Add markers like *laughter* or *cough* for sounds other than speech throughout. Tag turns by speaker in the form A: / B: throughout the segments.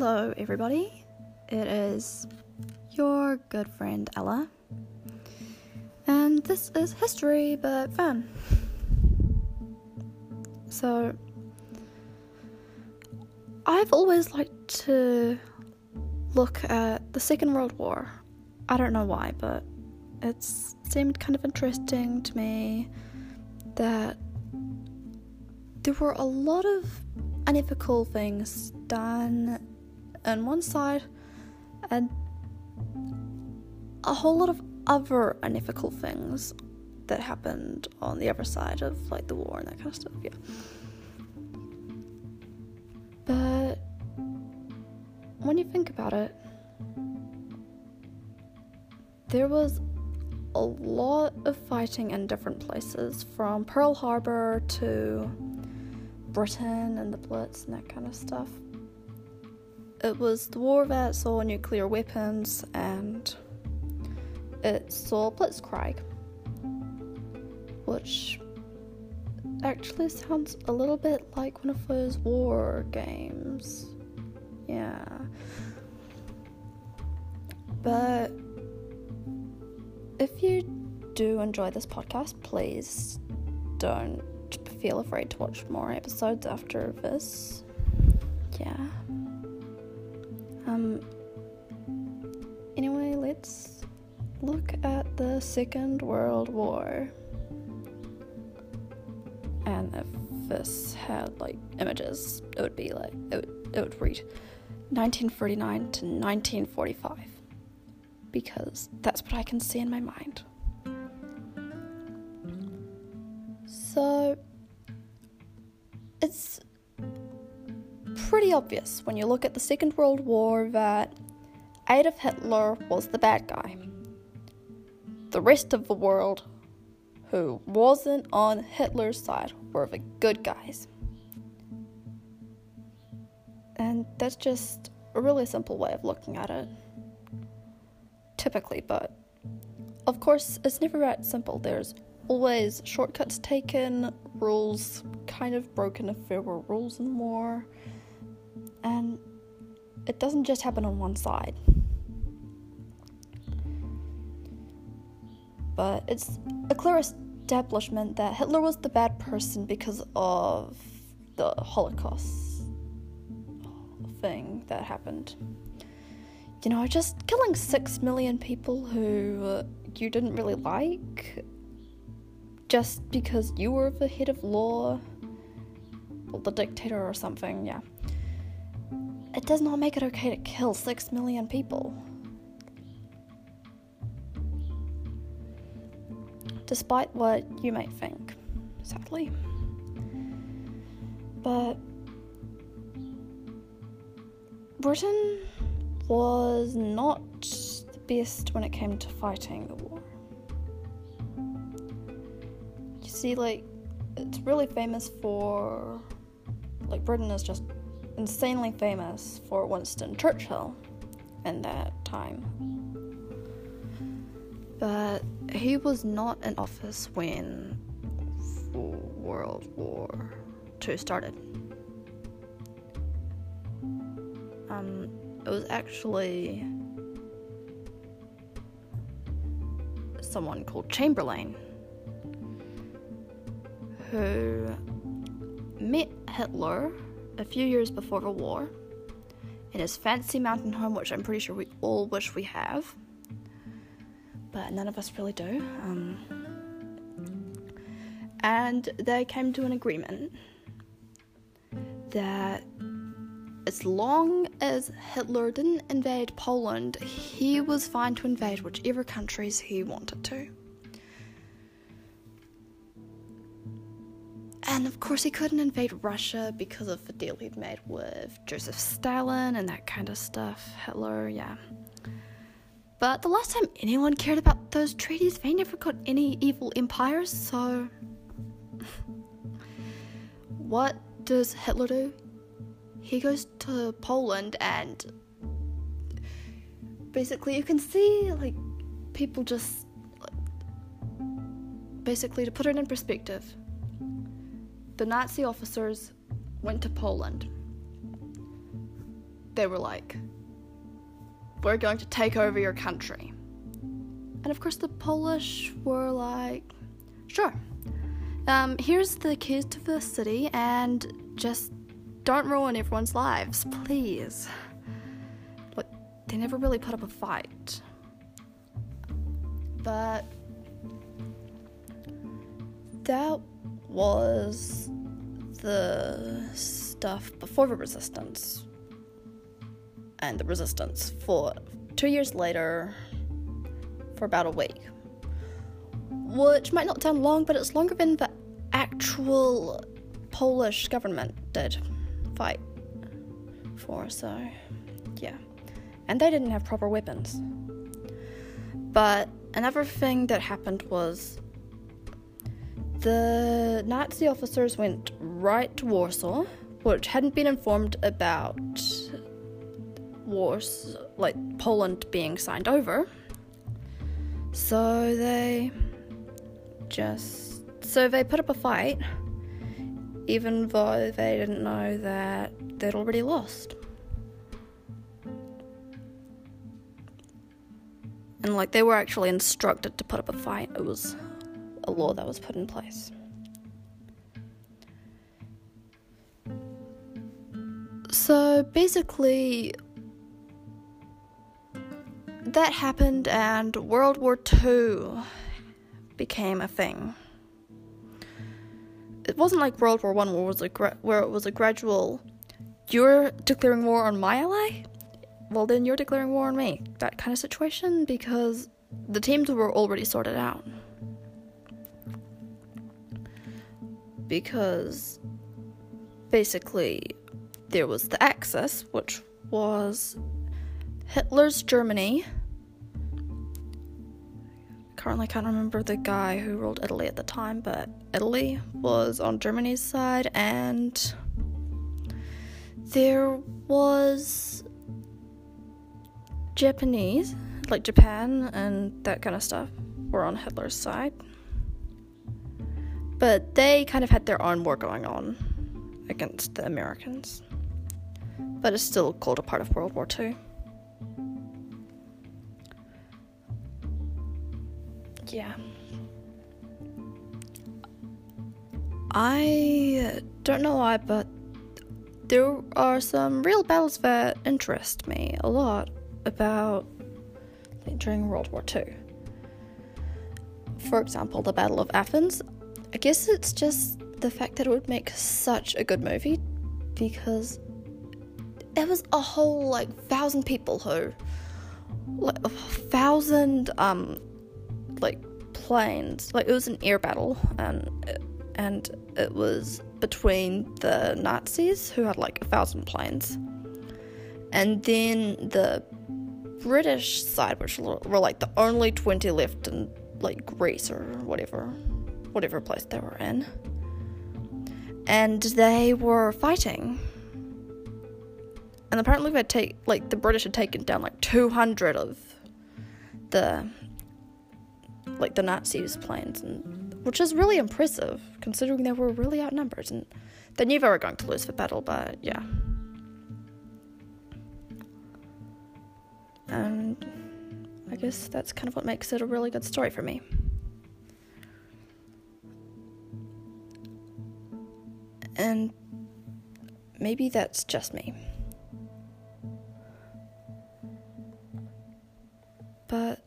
A: Hello, everybody. It is your good friend Ella, and this is history but fun. So, I've always liked to look at the Second World War. I don't know why, but it seemed kind of interesting to me that there were a lot of unethical things done on one side and a whole lot of other unethical things that happened on the other side of like the war and that kind of stuff yeah but when you think about it there was a lot of fighting in different places from pearl harbor to Britain and the Blitz and that kind of stuff. It was the war that saw nuclear weapons and it saw Blitzkrieg, which actually sounds a little bit like one of those war games. Yeah. But if you do enjoy this podcast, please don't feel afraid to watch more episodes after this. Yeah. The Second World War. And if this had like images, it would be like it would, it would read 1939 to 1945 because that's what I can see in my mind. So it's pretty obvious when you look at the Second World War that Adolf Hitler was the bad guy. The rest of the world, who wasn't on Hitler's side, were the good guys. And that's just a really simple way of looking at it. Typically, but of course, it's never that simple. There's always shortcuts taken, rules kind of broken if there were rules in war, and it doesn't just happen on one side. But it's a clear establishment that Hitler was the bad person because of the Holocaust thing that happened. You know, just killing six million people who uh, you didn't really like just because you were the head of law, or the dictator or something, yeah. It does not make it okay to kill six million people. Despite what you might think, sadly. But Britain was not the best when it came to fighting the war. You see, like, it's really famous for. Like, Britain is just insanely famous for Winston Churchill in that time. But he was not in office when World War II started. Um, it was actually someone called Chamberlain who met Hitler a few years before the war in his fancy mountain home, which I'm pretty sure we all wish we have, but none of us really do. Um, and they came to an agreement that as long as Hitler didn't invade Poland, he was fine to invade whichever countries he wanted to. And of course, he couldn't invade Russia because of the deal he'd made with Joseph Stalin and that kind of stuff. Hitler, yeah. But the last time anyone cared about those treaties, they never got any evil empires, so. *laughs* what does Hitler do? He goes to Poland and. Basically, you can see, like, people just. Basically, to put it in perspective, the Nazi officers went to Poland. they were like, we're going to take over your country. And of course, the Polish were like, sure. Um, here's the keys to the city, and just don't ruin everyone's lives, please. Look, they never really put up a fight. But that was the stuff before the resistance and the resistance for two years later for about a week. Which might not sound long, but it's longer than the actual Polish government did fight for, so yeah. And they didn't have proper weapons. But another thing that happened was the Nazi officers went right to Warsaw, which hadn't been informed about wars, like Poland being signed over. So they just. So they put up a fight, even though they didn't know that they'd already lost. And like they were actually instructed to put up a fight. It was a law that was put in place. So basically, that happened, and World War II became a thing. It wasn't like World War One, where, it was a gra- where it was a gradual. You're declaring war on my ally, well then you're declaring war on me. That kind of situation because the teams were already sorted out. Because basically there was the Axis, which was Hitler's Germany. Currently, can't remember the guy who ruled Italy at the time, but Italy was on Germany's side, and there was Japanese, like Japan and that kind of stuff, were on Hitler's side. But they kind of had their own war going on against the Americans. But it's still called a part of World War II. Yeah. I don't know why, but there are some real battles that interest me a lot about like, during World War II. For example, the Battle of Athens. I guess it's just the fact that it would make such a good movie because there was a whole like thousand people who like a thousand um like planes. Like it was an air battle and and it was between the Nazis who had like a thousand planes and then the British side which were like the only 20 left in like Greece or whatever whatever place they were in. And they were fighting. And apparently they take like the British had taken down like 200 of the like the Nazis' planes, and which is really impressive considering they were really outnumbered and they knew they were going to lose the battle, but yeah. And I guess that's kind of what makes it a really good story for me. And maybe that's just me. But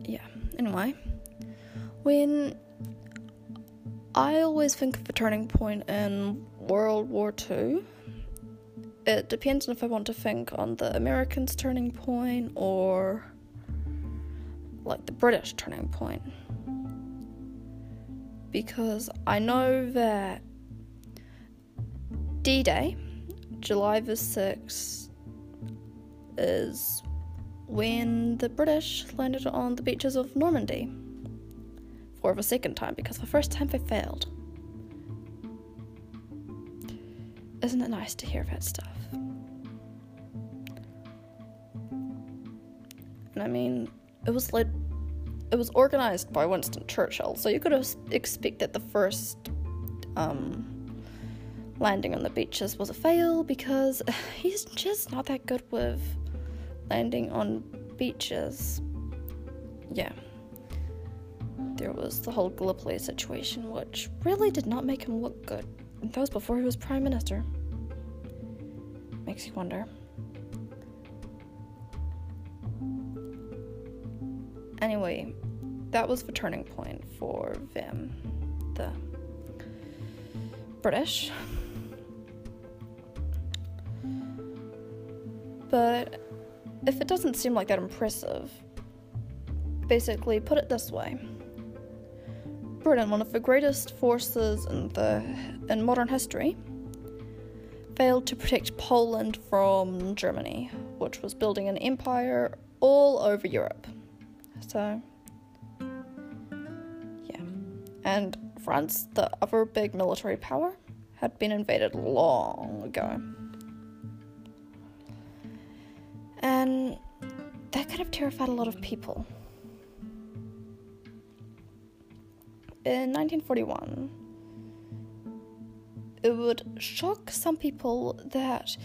A: yeah, anyway, when I always think of a turning point in World War II, it depends on if I want to think on the Americans' turning point or like the British turning point. Because I know that D Day, July the 6th, is when the British landed on the beaches of Normandy for the second time because the first time they failed. Isn't it nice to hear that stuff? And I mean, it was like it was organized by Winston Churchill, so you could have expected the first um, landing on the beaches was a fail because *sighs* he's just not that good with landing on beaches. Yeah. There was the whole Gallipoli situation, which really did not make him look good. And that was before he was Prime Minister. Makes you wonder. Anyway, that was the turning point for them, the British. But if it doesn't seem like that impressive, basically put it this way. Britain, one of the greatest forces in the in modern history, failed to protect Poland from Germany, which was building an empire all over Europe. So yeah. And France, the other big military power, had been invaded long ago. And that kind of terrified a lot of people. In 1941, it would shock some people that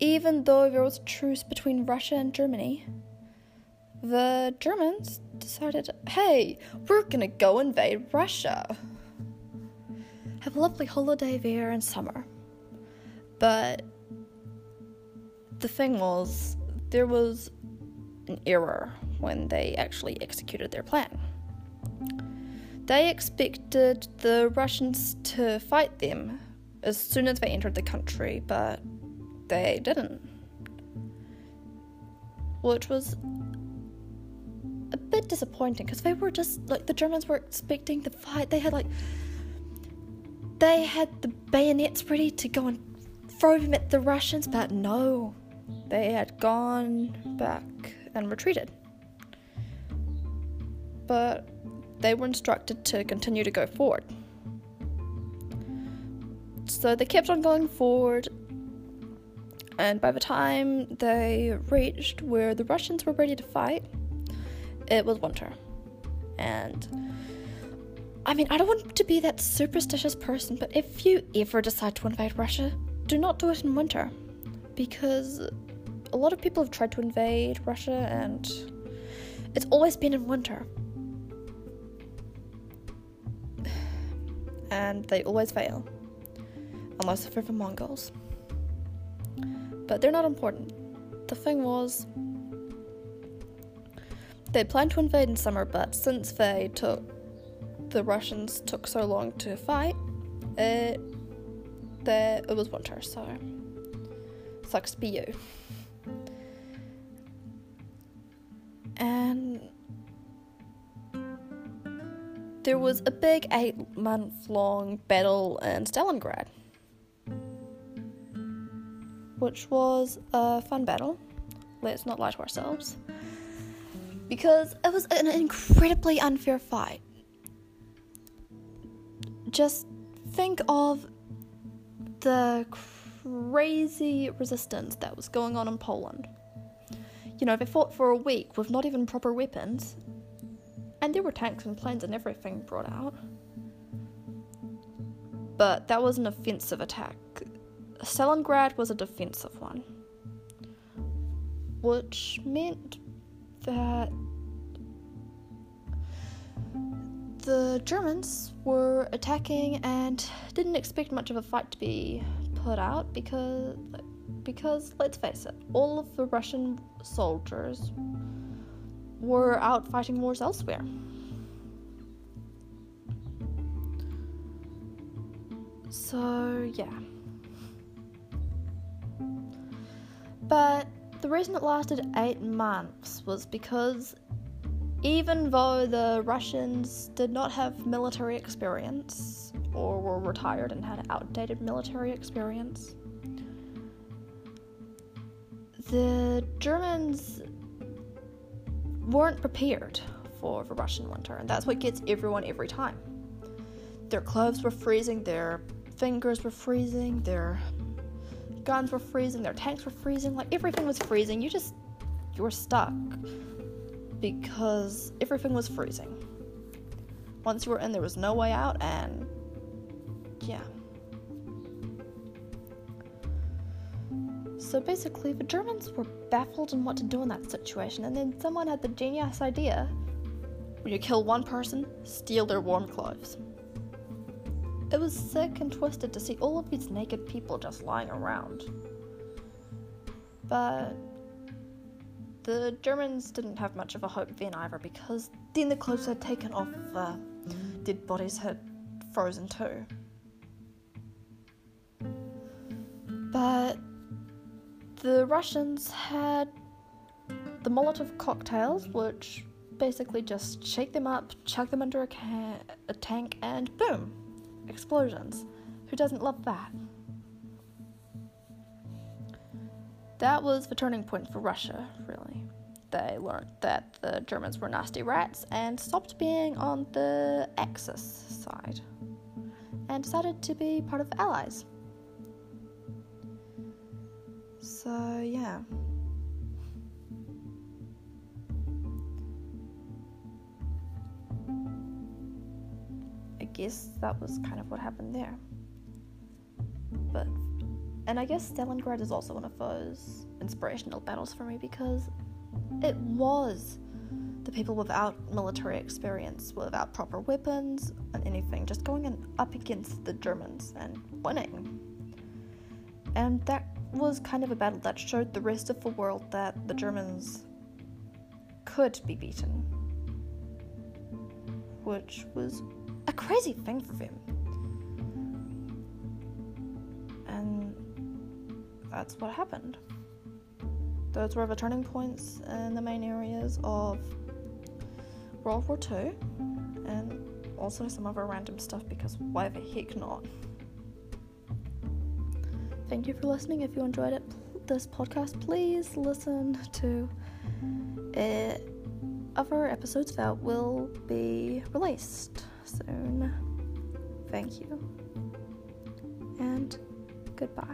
A: even though there was a truce between Russia and Germany, the Germans decided, hey, we're gonna go invade Russia. Have a lovely holiday there in summer. But the thing was, there was an error when they actually executed their plan. They expected the Russians to fight them as soon as they entered the country, but they didn't. Which was a bit disappointing because they were just like the Germans were expecting the fight. They had like they had the bayonets ready to go and throw them at the Russians, but no, they had gone back and retreated. But they were instructed to continue to go forward. So they kept on going forward, and by the time they reached where the Russians were ready to fight, it was winter. And I mean, I don't want to be that superstitious person, but if you ever decide to invade Russia, do not do it in winter. Because a lot of people have tried to invade Russia and it's always been in winter. And they always fail. Unless they're the Mongols. But they're not important. The thing was, they planned to invade in summer, but since they took the Russians took so long to fight, it that it was winter, so sucks to be you. And there was a big eight month long battle in Stalingrad, which was a fun battle. Let's not lie to ourselves. Because it was an incredibly unfair fight. Just think of the crazy resistance that was going on in Poland. You know, they fought for a week with not even proper weapons, and there were tanks and planes and everything brought out. But that was an offensive attack. Stalingrad was a defensive one, which meant that the Germans were attacking and didn't expect much of a fight to be put out because because let's face it, all of the Russian soldiers were out fighting wars elsewhere. So, yeah. But the reason it lasted eight months was because even though the Russians did not have military experience or were retired and had outdated military experience, the Germans weren't prepared for the Russian winter, and that's what gets everyone every time. Their clothes were freezing, their fingers were freezing, their guns were freezing, their tanks were freezing, like everything was freezing. You just you were stuck because everything was freezing. Once you were in, there was no way out, and yeah. So basically, the Germans were baffled on what to do in that situation, and then someone had the genius idea when you kill one person, steal their warm clothes. It was sick and twisted to see all of these naked people just lying around. But the Germans didn't have much of a hope then either because then the clothes had taken off, the dead bodies had frozen too. But the Russians had the Molotov cocktails, which basically just shake them up, chuck them under a, ca- a tank, and boom, explosions. Who doesn't love that? That was the turning point for Russia, really. They learned that the Germans were nasty rats and stopped being on the Axis side and decided to be part of the Allies. So, yeah. I guess that was kind of what happened there. But, and I guess Stalingrad is also one of those inspirational battles for me because it was the people without military experience, without proper weapons and anything, just going in up against the Germans and winning. And that was kind of a battle that showed the rest of the world that the Germans could be beaten, which was a crazy thing for them. And that's what happened. Those were the turning points in the main areas of World War II and also some other random stuff because why the heck not? Thank you for listening. If you enjoyed it, this podcast, please listen to it. Other episodes that will be released soon. Thank you. And goodbye.